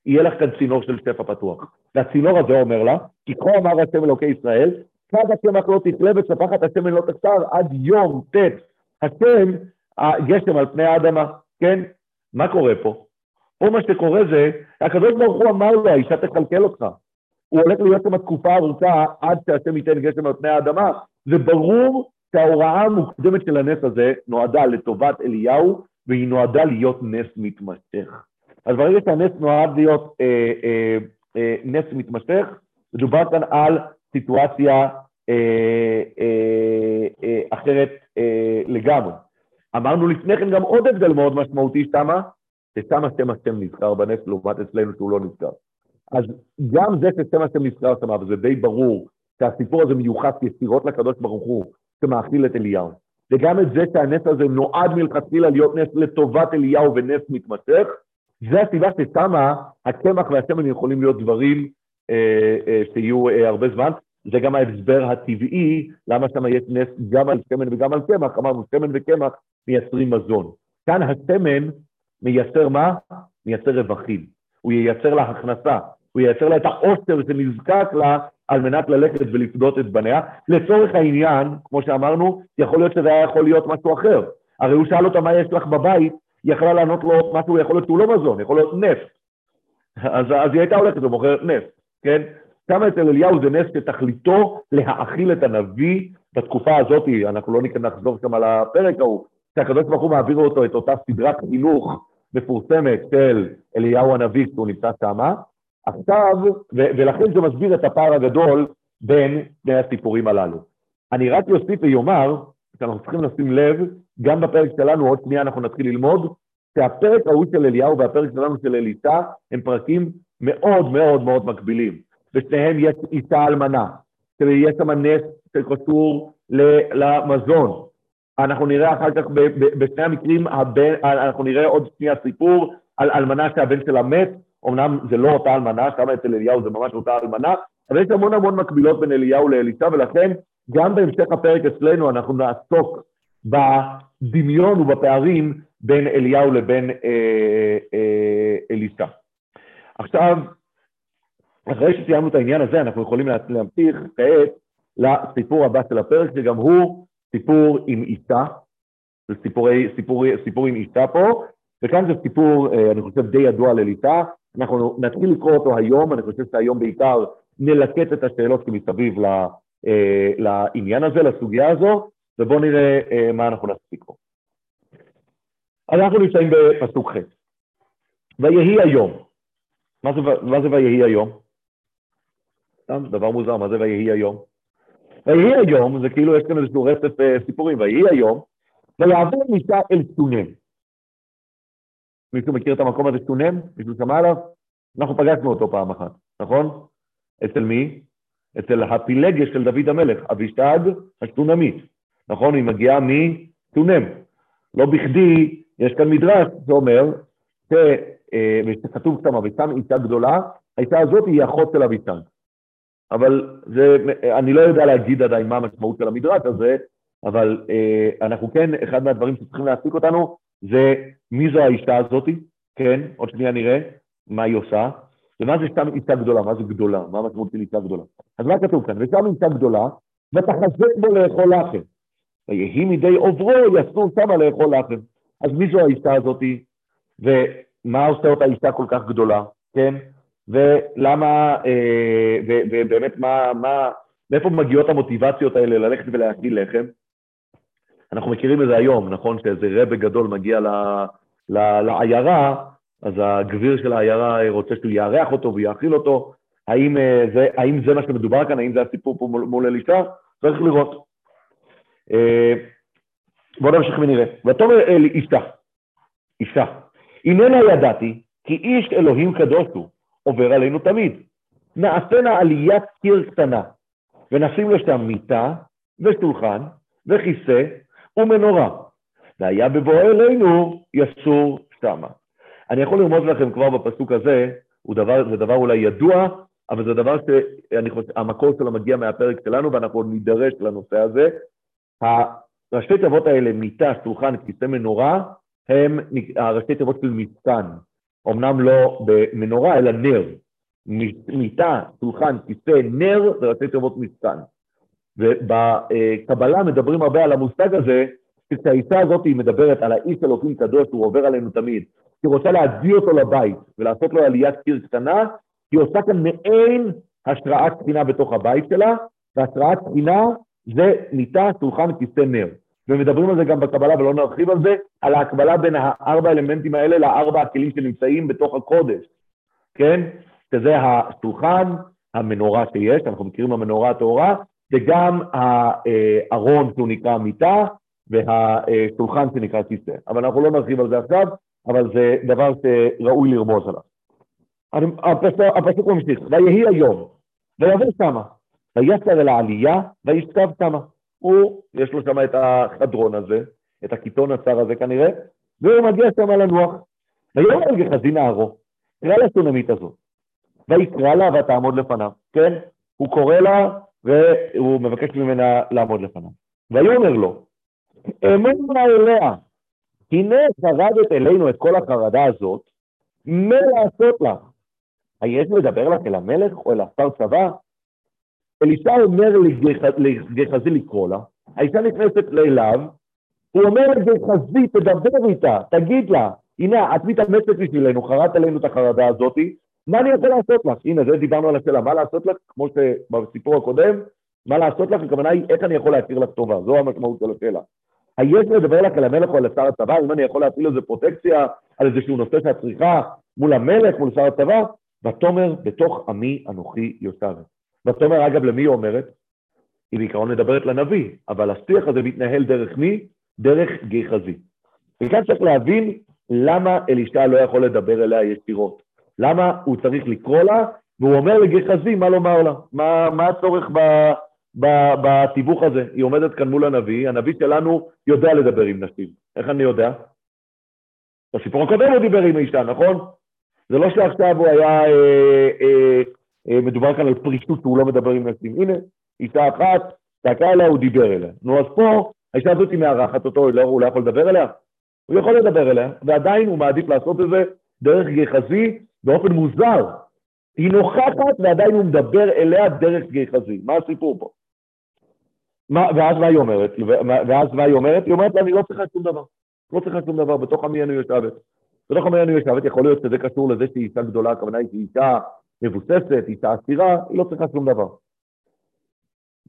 יהיה לך כאן צינור של שפע פתוח. והצינור הזה אומר לה, כי כה אמר השם אלוקי ישראל, כד הקמח לא תכלה וצפחת השמן לא תקצר עד יום ט' השם הגשם על פני האדמה, כן? מה קורה פה? פה מה שקורה זה, הקדוש ברוך הוא אמר לו, האישה תקלקל אותך. הוא הולך להיות שם תקופה ארוכה עד שהשם ייתן גשם על פני האדמה. זה ברור שההוראה המוקדמת של הנס הזה נועדה לטובת אליהו, והיא נועדה להיות נס מתמשך. אז ברגע שהנס נועד להיות אה, אה, אה, נס מתמשך, מדובר כאן על סיטואציה אה, אה, אה, אחרת אה, לגמרי. אמרנו לפני כן גם עוד הבדל מאוד משמעותי שמה, ששם השם השם נזכר בנס לעומת אצלנו שהוא לא נזכר. אז גם זה ששם השם נזכר שם, וזה די ברור שהסיפור הזה מיוחס ישירות לקדוש ברוך הוא, שמאכיל את אליהו. וגם את זה שהנס הזה נועד מלכתחילה להיות נס לטובת אליהו ונס מתמשך, זה הסיבה ששמה הקמח והשמן יכולים להיות דברים אה, אה, שיהיו אה, הרבה זמן. זה גם ההסבר הטבעי, למה שם יש נס גם על שמן וגם על קמח, אמרנו שמן וקמח מייצרים מזון. כאן השמן מייצר מה? מייצר רווחים. הוא ייצר לה הכנסה. הוא ייצר לה את העושר שנזקק לה על מנת ללכת ולפדות את בניה. לצורך העניין, כמו שאמרנו, יכול להיות שזה היה יכול להיות משהו אחר. הרי הוא שאל אותה מה יש לך בבית, יכלה לענות לו משהו, יכול להיות שהוא לא מזון, יכול להיות נפט. אז, אז היא הייתה הולכת ומוכרת נפט, כן? כמה אצל אליהו זה נס שתכליתו להאכיל את הנביא בתקופה הזאת, אנחנו לא נחזור שם על הפרק ההוא, שהקדוש ברוך הוא מעביר אותו את אותה סדרת חינוך מפורסמת של אליהו הנביא כשהוא נמצא שמה, עכשיו, ו- ולכן זה מסביר את הפער הגדול בין שני הסיפורים הללו. אני רק אוסיף ויאמר, שאנחנו צריכים לשים לב, גם בפרק שלנו, עוד שנייה אנחנו נתחיל ללמוד, שהפרק ההוא של אליהו והפרק שלנו של אליטה הם פרקים מאוד מאוד מאוד מקבילים. בשניהם יש אישה אלמנה, יש שם נס שקשור למזון. אנחנו נראה אחר כך בשני המקרים, הבן, אנחנו נראה עוד שנייה סיפור על אלמנה שהבן שלה מת, אמנם זה לא אותה אלמנה, שם אצל אליהו זה ממש אותה אלמנה, אבל יש המון המון מקבילות בין אליהו לאלישע, ולכן גם בהמשך הפרק אצלנו אנחנו נעסוק בדמיון ובפערים בין אליהו לבין אה, אה, אלישע. עכשיו, אחרי שסיימנו את העניין הזה, אנחנו יכולים להמשיך כעת לסיפור הבא של הפרק, שגם הוא סיפור עם אישה, זה סיפורי, סיפור, סיפור עם אישה פה, וכאן זה סיפור, אה, אני חושב, די ידוע על אליטה. אנחנו נתחיל לקרוא אותו היום, אני חושב שהיום בעיקר נלקט את השאלות שמסביב אה, לעניין הזה, לסוגיה הזו, ובואו נראה אה, מה אנחנו נספיק פה. אנחנו נמצאים בפסוק ח' ויהי היום. מה זה, מה זה ויהי היום? סתם דבר מוזר, מה זה ויהי היום? ויהי היום, זה כאילו יש כאן איזשהו רצף אה, סיפורים, ויהי היום, ויעבור אישה אל סונם. מישהו מכיר את המקום הזה סונם? מישהו שמע עליו? אנחנו פגשנו אותו פעם אחת, נכון? אצל מי? אצל הפילגש של דוד המלך, אבישג השונמית, נכון? היא מגיעה מסונם. לא בכדי יש כאן מדרש שאומר, ש... אה, ושכתוב שם אבישג אישה גדולה, האישה הזאת היא אחות של אבישג. אבל זה, אני לא יודע להגיד עדיין מה המשמעות של המדרש הזה, אבל אה, אנחנו כן, אחד מהדברים שצריכים להעסיק אותנו זה מי זו האישה הזאת, כן, עוד שנייה נראה מה היא עושה, ומה זה סתם אישה גדולה, מה זה גדולה, מה המשמעות של אישה גדולה. אז מה כתוב כאן? ושם אישה גדולה, ותחזק בו לאכול לחם. ויהי מדי עוברו יסור שמה לאכול לחם. אז מי זו האישה הזאת, ומה עושה אותה אישה כל כך גדולה, כן? ולמה, אה, ובאמת מה, מה, מאיפה מגיעות המוטיבציות האלה ללכת ולהאכיל לחם? אנחנו מכירים את זה היום, נכון? שאיזה רבה גדול מגיע ל, ל, לעיירה, אז הגביר של העיירה רוצה שהוא יארח אותו ויאכיל אותו. האם אה, זה, האם זה מה שמדובר כאן? האם זה הסיפור פה מול, מול אלישע? צריך לראות. אה, בואו נמשיך ונראה. ותאמר אל אישה, אישה, הננה ידעתי כי איש אלוהים קדוש הוא, עובר עלינו תמיד. נעשנה עליית קיר קטנה, ונשים לשם מיטה, ושולחן, וכיסא, ומנורה. והיה בבוא אלינו יסור שמה. אני יכול לרמוז לכם כבר בפסוק הזה, דבר, זה דבר אולי ידוע, אבל זה דבר שהמקור שלו מגיע מהפרק שלנו, ואנחנו עוד נידרש לנושא הזה. הראשי תיבות האלה, מיטה, שולחן, כיסא מנורה, הם הראשי תיבות של משכן. אמנם לא במנורה, אלא נר. מיטה, שולחן, כיסא, נר, זה ראשי תיבות משכן. ובקבלה מדברים הרבה על המושג הזה, כשהאישה הזאת מדברת על האיש אלוקים קדוש, הוא עובר עלינו תמיד, היא רוצה להביא אותו לבית ולעשות לו עליית קיר קטנה, היא עושה כאן מעין השראת תחינה בתוך הבית שלה, והשראת תחינה זה מיטה, שולחן, כיסא, נר. ומדברים על זה גם בקבלה, ולא נרחיב על זה, על ההקבלה בין הארבע אלמנטים האלה לארבע הכלים שנמצאים בתוך הקודש, כן? שזה השולחן, המנורה שיש, אנחנו מכירים במנורה הטהורה, וגם הארון שהוא נקרא מיטה, והשולחן שנקרא כיסא. אבל אנחנו לא נרחיב על זה עכשיו, אבל זה דבר שראוי לרמוז עליו. הפסוק ממשיך, ויהי היום, ויבוא שמה, ויצר אל העלייה, וישכב שמה. הוא, יש לו שם את החדרון הזה, את הקיטון הצר הזה כנראה, והוא מגיע שם לנוח. ויאמר אל גחזי נערו, קרא לסונמית הזאת, ויקרא לה ותעמוד לפניו, כן? הוא קורא לה והוא מבקש ממנה לעמוד לפניו. ויאמר לו, אמונה אליה, הנה חרדת אלינו את כל החרדה הזאת, מה לעשות לך? היש לדבר לך אל המלך או אל השר צבא? אלישע אומר לגחזי לקרוא לה, האישה נכנסת אליו, הוא אומר לגחזי, תדבר איתה, תגיד לה, הנה, את מתאמצת בשבילנו, חרדת עלינו את החרדה הזאתי, מה אני יכול לעשות לך? הנה, זה דיברנו על השאלה, מה לעשות לך, כמו שבסיפור הקודם, מה לעשות לך, הכוונה היא איך אני יכול להכיר לך טובה, זו המשמעות של השאלה. היש לדבר לך על המלך או על שר הצבא, אם אני יכול להפעיל איזה פרוטקציה על איזשהו נושא שאת צריכה מול המלך, מול שר הצבא, ותאמר בתוך עמי אנוכי יושבת. ותאמר, אגב, למי היא אומרת? היא בעיקרון מדברת לנביא, אבל השיח הזה מתנהל דרך מי? דרך גיחזי. וכאן צריך להבין למה אלישע לא יכול לדבר אליה ישירות. למה הוא צריך לקרוא לה, והוא אומר לגיחזי מה לומר לה, מה, מה הצורך ב, בתיווך הזה. היא עומדת כאן מול הנביא, הנביא שלנו יודע לדבר עם נשים. איך אני יודע? בסיפור הקודם הוא דיבר עם אישה, נכון? זה לא שעכשיו הוא היה, אה, אה, אה, מדובר כאן על פרישות שהוא לא מדבר עם נשים. הנה, אישה אחת, צעקה אליה, הוא דיבר אליה. נו, אז פה, האישה הזאת היא מארחת אותו, לא, הוא לא יכול לדבר אליה? הוא יכול לדבר אליה, ועדיין הוא מעדיף לעשות את זה דרך גחזי באופן מוזר. היא נוכחת ועדיין הוא מדבר אליה דרך גחזי. מה הסיפור פה? מה, ואז מה היא אומרת? ואז מה היא אומרת? היא אומרת לה, אני לא צריכה שום דבר. לא צריכה שום דבר, בתוך עמי אני יושבת. בתוך עמי אני יושבת, יכול להיות שזה קשור לזה שהיא אישה גדולה, הכוונה היא שהיא אישה מבוססת, אישה עשירה, היא לא צריכה שום דבר.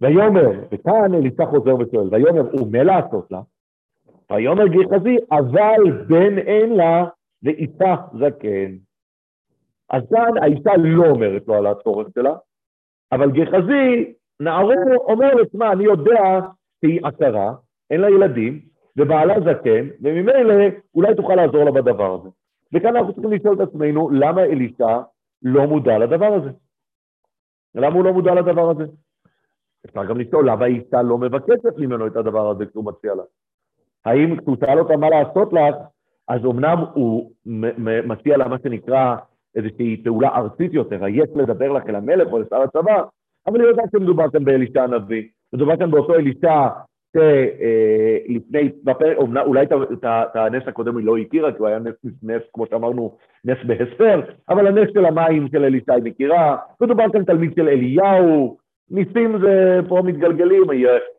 ויאמר, וכאן אליסה חוזר ושואל, ויאמר, הוא מה לעשות לה? ויאמר גיחזי, אבל בן אין לה ואישה זקן. אז כאן האישה לא אומרת לו על הצורך שלה, אבל גיחזי, נערו, אומר לו, שמע, אני יודע שהיא עקרה, אין לה ילדים, ובעלה זקן, וממילא אולי תוכל לעזור לה בדבר הזה. וכאן אנחנו צריכים לשאול את עצמנו, למה אלישע לא מודע לדבר הזה? למה הוא לא מודע לדבר הזה? אפשר גם לשאול למה אישה לא מבקשת ממנו את הדבר הזה כשהוא מציע לה. האם כשהוא שאל אותה מה לעשות לך, אז אמנם הוא מציע לה מה שנקרא איזושהי פעולה ארצית יותר, היש לדבר לך אל המלך או לשר הצבא, אבל היא יודעת שמדובר כאן באלישע הנביא, מדובר כאן באותו אלישע שלפני, אולי את הנס הקודם היא לא הכירה, כי הוא היה נס, נס, כמו שאמרנו, נס בהספר, אבל הנס של המים של אלישע היא מכירה, מדובר כאן תלמיד של אליהו, ניסים זה פה מתגלגלים, הוא,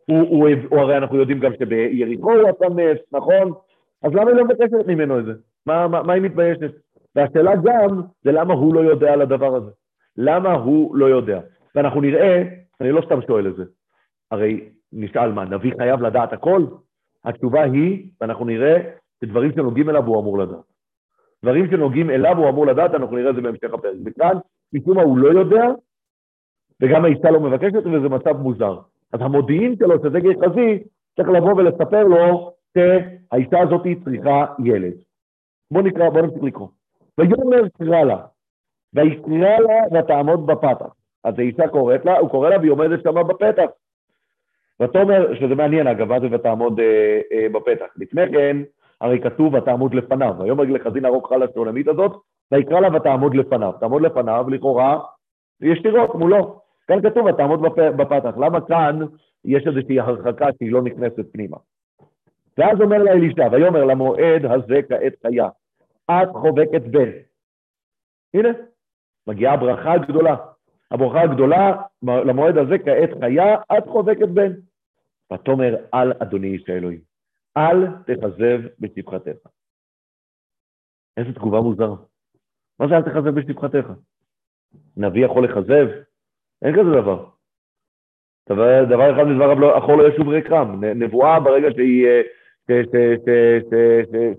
הוא, הוא, הוא הרי אנחנו יודעים גם שביריחו הוא עשה נס, נכון? אז למה היא לא מבקשת ממנו את זה? מה, מה, מה היא מתביישת? והשאלה גם, זה למה הוא לא יודע על הדבר הזה. למה הוא לא יודע? ואנחנו נראה, אני לא סתם שואל את זה, הרי נשאל מה, נביא חייב לדעת הכל? התשובה היא, ואנחנו נראה, שדברים שנוגעים אליו הוא אמור לדעת. דברים שנוגעים אליו הוא אמור לדעת, אנחנו נראה את זה בהמשך הפרק. וכאן, משום מה הוא לא יודע, וגם האישה לא מבקשת, וזה מצב מוזר. אז המודיעין שלו, שזה גחזי, צריך לבוא ולספר לו שהאישה הזאת צריכה ילד. בואו נקרא, בואו נמשיך לקרוא. ויאמר קרא לה, ויקרא לה ותעמוד בפתח. אז האישה קוראת לה, הוא קורא לה והיא עומדת שמה בפתח. ותאמר, שזה מעניין אגב, מה זה ותעמוד אה, אה, בפתח. לפני כן, הרי כתוב ותעמוד לפניו. ויאמר לחזין ארוך חלה השולמית הזאת, ויקרא לה ותעמוד לפניו. תעמוד לפניו, לכאורה, ישירות מולו. כאן כתוב ותעמוד בפתח. למה כאן יש איזושהי הרחקה שהיא לא נכנסת פנימה? ואז אומר לה אלישע, ויאמר למועד הזה כעת חיה, את חובקת בן. הנה, מגיעה הברכה הגדולה. הברכה הגדולה, למועד הזה כעת חיה, את חובקת בן. ותאמר על אדוני איש האלוהים, אל תכזב בשפחתך. איזה תגובה מוזרה. מה זה אל תכזב בשפחתך? נביא יכול לכזב? אין כזה דבר. דבר, אחד מדבר החור לא ישוב ריקם. נבואה ברגע שהיא,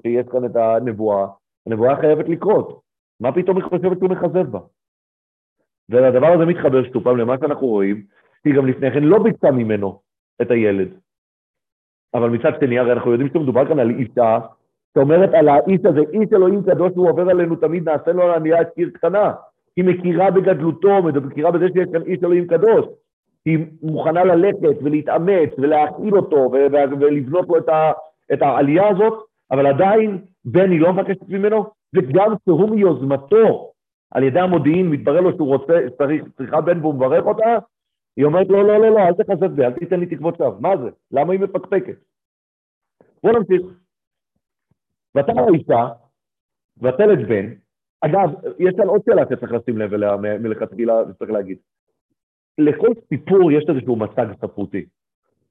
שיש כאן את הנבואה, הנבואה חייבת לקרות. מה פתאום היא חושבת שהוא מכזב בה? והדבר הזה מתחבר שוב פעם למה שאנחנו רואים, היא גם לפני כן לא ביצעה ממנו את הילד. אבל מצד שני, הרי אנחנו יודעים שמדובר כאן על אישה, שאומרת על האיש הזה, איש אלוהים קדוש והוא עובר עלינו תמיד, נעשה לו על ענייה את עיר קטנה. היא מכירה בגדלותו, מכירה בזה שיש כאן איש אלוהים קדוש. היא מוכנה ללכת ולהתאמץ ולהכיל אותו ולבנות לו את, ה, את העלייה הזאת, אבל עדיין היא לא מבקשת ממנו, וגם שהוא מיוזמתו על ידי המודיעין מתברר לו שהוא רוצה, צריך, צריכה בן והוא מברך אותה, היא אומרת לו, לא, לא, לא, אל תכסף בי, אל תיתן לי תקוות שווא. מה זה? למה היא מפקפקת? בואו נמשיך. ותרא האישה, ותלת בן, אגב, יש כאן עוד שאלה שצריך לשים לב אליה מלכתחילה, וצריך להגיד. לכל סיפור יש איזשהו מצג ספרותי.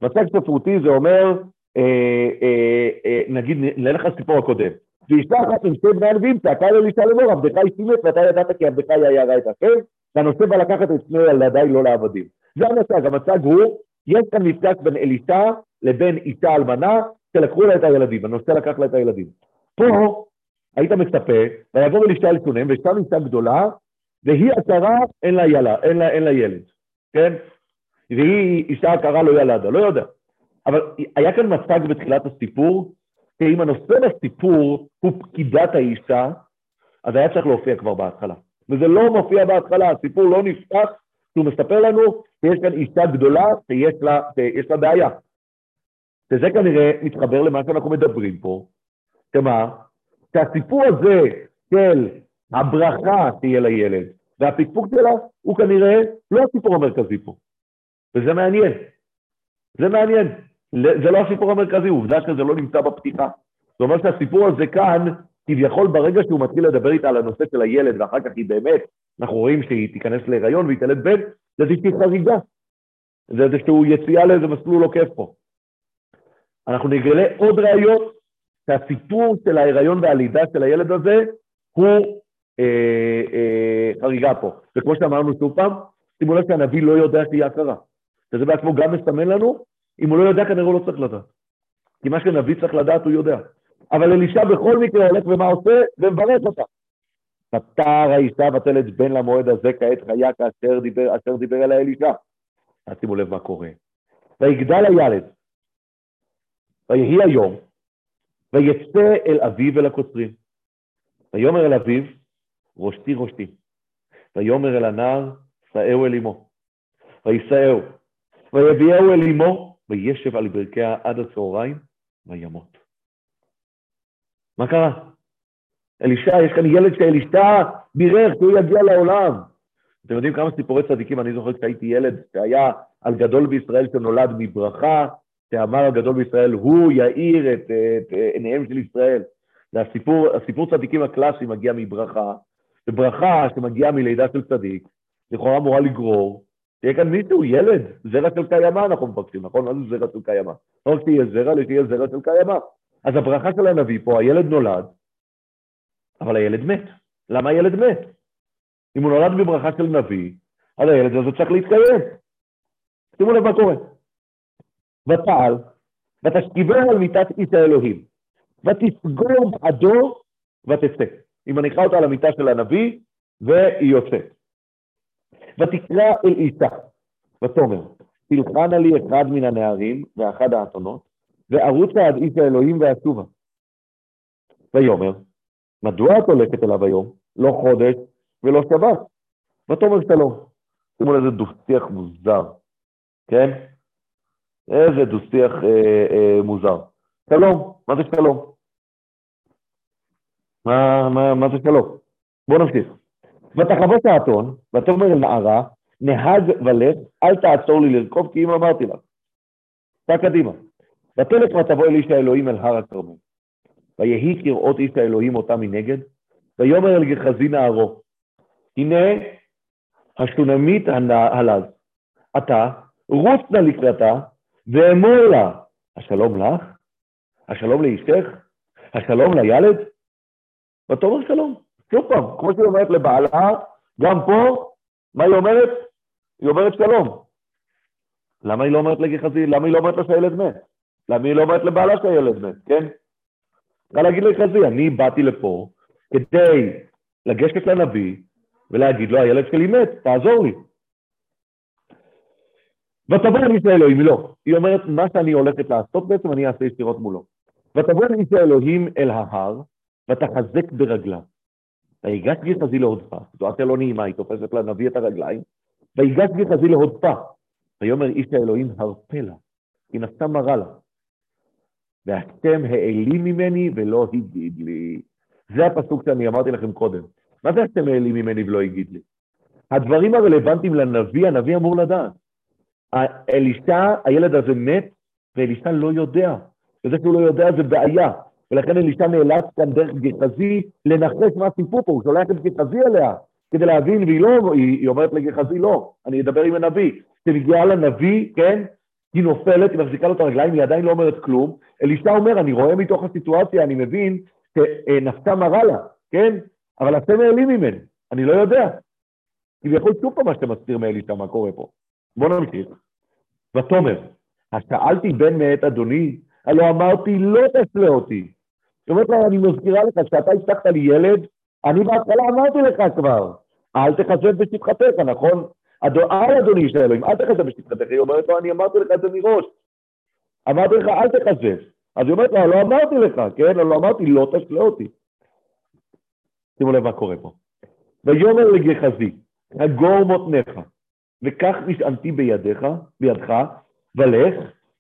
מצג ספרותי זה אומר, אה, אה, אה, נגיד, נלך לסיפור הקודם. ואישה אחת עם שתי בני הנביאים צעקה לו לאישה לאמור, עבדך היא מת ואתה ידעת כי עבדך יערה את השם, והנושא בא לקחת את שני ילדיי לא לעבדים. זה המצג, המצג הוא, יש כאן מפגש בין אלישע לבין אישה אלמנה, שלקחו לה את הילדים, הנושא לקח לה את הילדים. פה היית מצפה, ויבוא אלישע אל שונם, ושם אישה גדולה, והיא עקרה, אין לה, ילה, אין לה, אין לה ילד, כן? והיא אישה עקרה לא ילדה, לא יודע. אבל היה כאן מצג בתחילת הסיפור, שאם הנושא בסיפור הוא פקידת האישה, אז היה צריך להופיע כבר בהתחלה. וזה לא מופיע בהתחלה, הסיפור לא נפתח, שהוא מספר לנו שיש כאן אישה גדולה שיש לה, שיש לה בעיה. וזה כנראה מתחבר למה שאנחנו מדברים פה, שמה? שהסיפור הזה של הברכה תהיה לילד, והפקפוק שלה הוא כנראה לא הסיפור המרכזי פה. וזה מעניין. זה מעניין. זה לא הסיפור המרכזי, עובדה שזה לא נמצא בפתיחה. זאת אומרת שהסיפור הזה כאן, כביכול ברגע שהוא מתחיל לדבר איתה על הנושא של הילד, ואחר כך היא באמת, אנחנו רואים שהיא תיכנס להיריון והיא תלד בן, זה איזושהי חריגה. זה איזשהו יציאה לאיזה מסלול עוקף פה. אנחנו נגלה עוד ראיות שהסיפור של ההיריון והלידה של הילד הזה הוא אה, אה, חריגה פה. וכמו שאמרנו שוב פעם, שימו לב שהנביא לא יודע שהיא הכרה. וזה בעצמו גם מסמן לנו, אם הוא לא יודע כנראה הוא לא צריך לדעת. כי מה שנביא צריך לדעת הוא יודע. אבל אלישע בכל מקרה הולך ומה עושה? ומברך אותה. פטר האישה ותלת בן למועד הזה כעת חיה כאשר דיבר, אשר דיבר אליה אלישע. שימו לב מה קורה. ויגדל הילד, ויהי היום, ויצא אל אביו אל הקוצרים. ויאמר אל אביו, ראשתי ראשתי. ויאמר אל הנער, שאהו אל אמו. וישאהו. ויביאהו אל אמו, וישב על ברכיה עד הצהריים, וימות. מה קרה? אלישע, יש כאן ילד שאלישע בירך שהוא יגיע לעולם. אתם יודעים כמה סיפורי צדיקים, אני זוכר כשהייתי ילד, שהיה על גדול בישראל שנולד מברכה, שאמר הגדול בישראל, הוא יאיר את, את עיניהם של ישראל. זה הסיפור, הסיפור צדיקים הקלאסי מגיע מברכה, וברכה שמגיעה מלידה של צדיק, לכאורה אמורה לגרור, שיהיה כאן מישהו, ילד, זרע של קיימא אנחנו מבקשים, נכון? מה זה זרע של קיימא? לא רק תהיה זרע, אלא תהיה זרע של קיימא. אז הברכה של הנביא פה, הילד נולד, אבל הילד מת. למה הילד מת? אם הוא נולד בברכה של נביא, אז הילד הזה צריך להתקיים. שימו לב מה קורה. ותעל, ותשכיבו על מיטת איש האלוהים, ותסגור בעדו ותצא. היא מניחה אותה על המיטה של הנביא, והיא יוצאת. ותקרא אל אישה, ותאמר, תלחנה לי אחד מן הנערים ואחד האתונות, וערוצה עד איש האלוהים ואשובה. ויאמר, מדוע את הולכת אליו היום? לא חודש ולא שבת. ותאמר שלום. שימו לזה דו-שיח מוזר, כן? איזה דו-שיח אה, אה, מוזר. שלום, מה זה שלום? מה, מה, מה זה שלום? בואו נמשיך. ותחבוש האתון, ותאמר אל נערה, נהג ולך, אל תעצור לי לרכוב, כי אם אמרתי לך. סע קדימה. ותלך ותבוא אל איש האלוהים אל הר הכרמל. ויהי כראות איש האלוהים אותה מנגד, ויאמר אל גחזי נערו, הנה השונמית הלז, אתה, רוץ נא לקראתה, ואמור לה, השלום לך? השלום לאשתך? השלום לילד? ותאמר שלום. שוב פעם, כמו שהיא אומרת לבעלה, גם פה, מה היא אומרת? היא אומרת שלום. למה היא לא אומרת לגחזי? למה היא לא אומרת לה שהילד מת? למה היא לא אומרת לבעלה שהילד מת, כן? צריכה להגיד לגחזי, אני באתי לפה כדי לגשת לנביא ולהגיד לו, הילד שלי מת, תעזור לי. ותבוא אל איש האלוהים, לא. היא אומרת, מה שאני הולכת לעשות בעצם, אני אעשה ישירות מולו. ותבוא אל איש האלוהים אל ההר, ותחזק ברגליו. ויגש גחזי להודפה, סיטואציה לא נעימה, היא תופסת לנביא את הרגליים, ויגש גחזי להודפה. ויאמר איש האלוהים, הרפה לה, כי נשא מרה לה. והשם העלים ממני ולא הגיד לי. זה הפסוק שאני אמרתי לכם קודם. מה זה השם העלים ממני ולא הגיד לי? הדברים הרלוונטיים לנביא, הנביא אמור לדעת. אלישע, הילד הזה מת, ואלישע לא יודע. וזה שהוא לא יודע זה בעיה. ולכן אלישע נאלץ כאן דרך גחזי לנחש מה הסיפור פה, הוא שולח את גחזי אליה כדי להבין, והיא לא, היא, היא אומרת לגחזי לא, אני אדבר עם הנביא. כשמגיעה לנביא, כן, היא נופלת, היא מחזיקה לו את הרגליים, היא עדיין לא אומרת כלום. אלישע אומר, אני רואה מתוך הסיטואציה, אני מבין שנפתה מרה לה, כן? אבל אתם העלים ממני, אני לא יודע. כביכול שוב פעם מה שאתה מסתיר מאלישע, מה קורה פה. בוא נמשיך. ותאמר, השאלתי בן מאת אדוני, הלא אמרתי לא תשלה אותי. זאת אומרת לה, אני מזכירה לך שאתה הבטחת לי ילד, אני בהתחלה אמרתי לך כבר, אל תחשב בשפחתך, נכון? אל אדוני של אלוהים, אל תחשב בשפחתך. היא אומרת לו, אני אמרתי לך את זה מראש. אמרתי לך, אל תחשב. אז היא אומרת לו, לא אמרתי לך, כן? לא אמרתי, לא תשלה אותי. שימו לב מה קורה פה. ויאמר לגחזי, הגור מותניך, וכך נשענתי בידיך, בידך, ולך,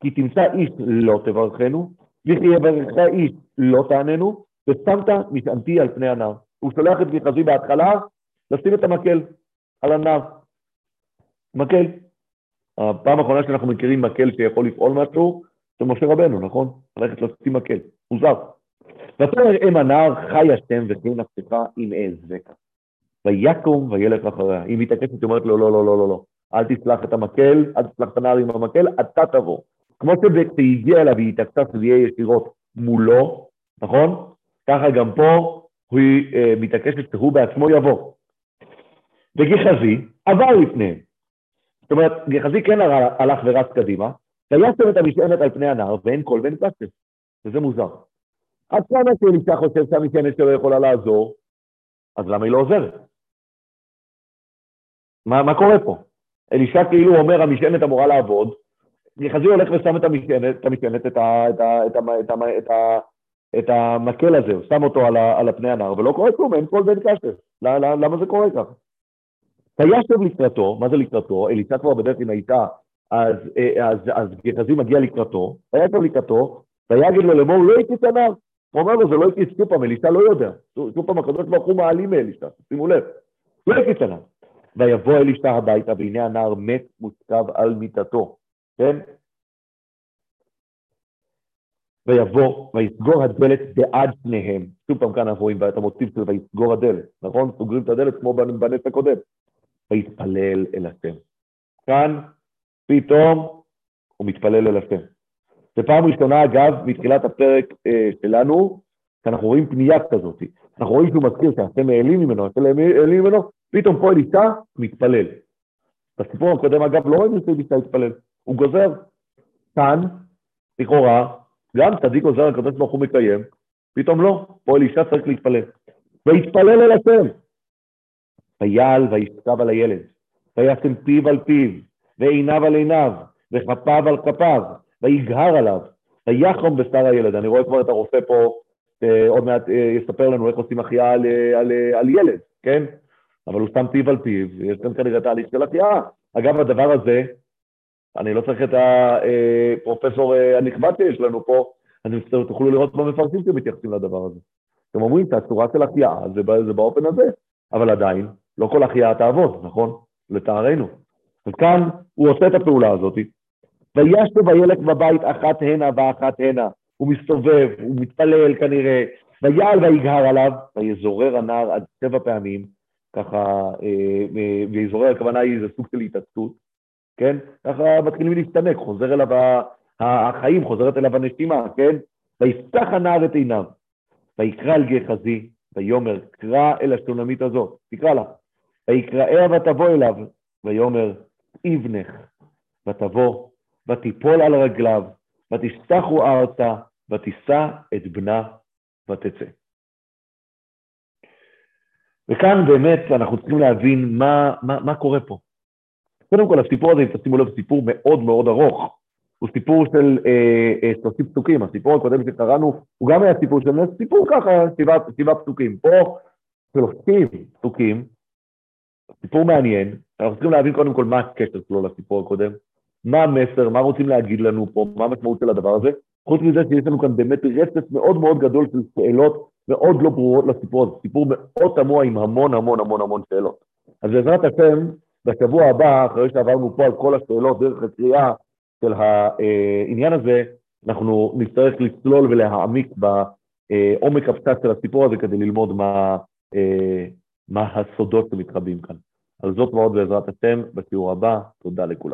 כי תמצא איש לא תברכנו, וכי יברכך איש לא תעננו, ושמת נשענתי על פני הנער. הוא שולח את גחזי בהתחלה לשים את המקל על הנער. מקל. הפעם האחרונה שאנחנו מכירים מקל שיכול לפעול משהו, זה משה רבנו, נכון? ללכת לשים מקל, מוזר. ותאמר אם הנער חי השם ותהיה נפשך עם אעזבך. ויקום וילך אחריה. היא מתעקשת, היא אומרת לו, לא, לא, לא, לא, לא. אל תסלח את המקל, אל תסלח את הנער עם המקל, אתה תבוא. כמו שהיא הגיעה אליו והיא התעקשה שזה יהיה ישירות מולו, נכון? ככה גם פה היא uh, מתעקשת שהוא בעצמו יבוא. וגחזי עבר לפניהם. זאת אומרת, גחזי כן הלך ורץ קדימה, וישם את המשענת על פני הנער, ואין קול ואין קשב, וזה מוזר. עד כמה שאלישע חושב שהמשענת שלו יכולה לעזור, אז למה היא לא עוזרת? מה, מה קורה פה? אלישע כאילו אומר, המשענת אמורה לעבוד, גחזי הולך ושם את המשענת, את המקל הזה, הוא שם אותו על, הפני הנער, ולא קורה כלום, אין קול ואין קשב. למה זה קורה ככה? וישב לקראתו, מה זה לקראתו? אלישע כבר בדרך עם האישה, אז, אה, גחזי מגיע לקראתו, וישב לקראתו, ויגיד לו לאמור לא הקיץ הנער. הוא אומר לו זה לא הקיץ שוב פעם, אלישע לא יודע. שוב פעם הקדוש ברוך הוא מעלים מאלישע, שימו לב. לא הקיץ הנער. ויבוא אלישע הביתה, והנה הנער מת מושכב על מיטתו, כן? ויבוא, ויסגור הדלת בעד פניהם. שוב פעם כאן אנחנו רואים את המוטיב של ויסגור הדלת, נכון? סוגרים את הדלת כמו בנס הקודם. ויתפלל אל השם. כאן פתאום הוא מתפלל אל השם. זו פעם ראשונה, אגב, מתחילת הפרק אה, שלנו, שאנחנו רואים פנייה כזאת. אנחנו רואים שהוא מזכיר שהשם העלים ממנו, השם העלים ממנו, פתאום פה אלישע מתפלל. בסיפור הקודם, אגב, לא רואים שאלישע התפלל, הוא גוזר. כאן, לכאורה, גם צדיק גוזר, הקדוש ברוך הוא מקיים, פתאום לא, פה אלישע צריך להתפלל. ויתפלל אל השם. ויעל וישכב על הילד, וישם פיו על פיו, ועיניו על עיניו, וכפיו על כפיו, ויגהר עליו, ויחום בשר הילד. אני רואה כבר את הרופא פה, עוד מעט אה, יספר לנו איך עושים החייאה על, על, על ילד, כן? אבל הוא שם פיו על פיו, יש כאן כנראה תהליך של החייאה. אגב, הדבר הזה, אני לא צריך את הפרופסור אה, הנכבד שיש לנו פה, אז תוכלו לראות במפרסים שמתייחסים לדבר הזה. אתם אומרים שהצורה של החייאה זה, זה באופן הזה, אבל עדיין, לא כל החייאה תעבוד, נכון? לצערנו. אז כאן הוא עושה את הפעולה הזאת. וישב הילד בבית אחת הנה ואחת הנה. הוא מסתובב, הוא מתפלל כנראה, ויעל ויגהר עליו, ויזורר הנער עד שבע פעמים, ככה, אה, אה, ויזורר הכוונה היא איזה סוג של התעסקות, כן? ככה מתחילים להסתנק, חוזר אליו החיים, חוזרת אליו הנשימה, כן? ויפתח הנער את עיניו, ויקרא אל גחזי, ויאמר, קרא אל השונמית הזאת, תקרא לה. ויקראיה ותבוא אליו, ויאמר, אבנך, ותבוא, ותיפול על רגליו, ותשתחו ארצה, ותישא את בנה, ותצא. וכאן באמת אנחנו צריכים להבין מה, מה, מה קורה פה. קודם כל, הסיפור הזה, תשימו לב, סיפור מאוד מאוד ארוך. הוא סיפור של אה, אה, 30 פסוקים. הסיפור הקודם שקראנו, הוא גם היה סיפור של סיפור ככה, שבעה, שבעה פסוקים. פה 30 פסוקים, סיפור מעניין, אנחנו צריכים להבין קודם כל מה הקשר שלו לסיפור הקודם, מה המסר, מה רוצים להגיד לנו פה, מה המשמעות של הדבר הזה. חוץ מזה שיש לנו כאן באמת רצף מאוד מאוד גדול של שאלות מאוד לא ברורות לסיפור הזה, סיפור מאוד תמוה עם המון המון המון המון שאלות. אז בעזרת השם, בשבוע הבא, אחרי שעברנו פה על כל השאלות דרך הקריאה של העניין הזה, אנחנו נצטרך לצלול ולהעמיק עומק קצת של הסיפור הזה כדי ללמוד מה, מה הסודות שמתחבאים כאן. על זאת ועוד בעזרת השם, בשיעור הבא, תודה לכולם.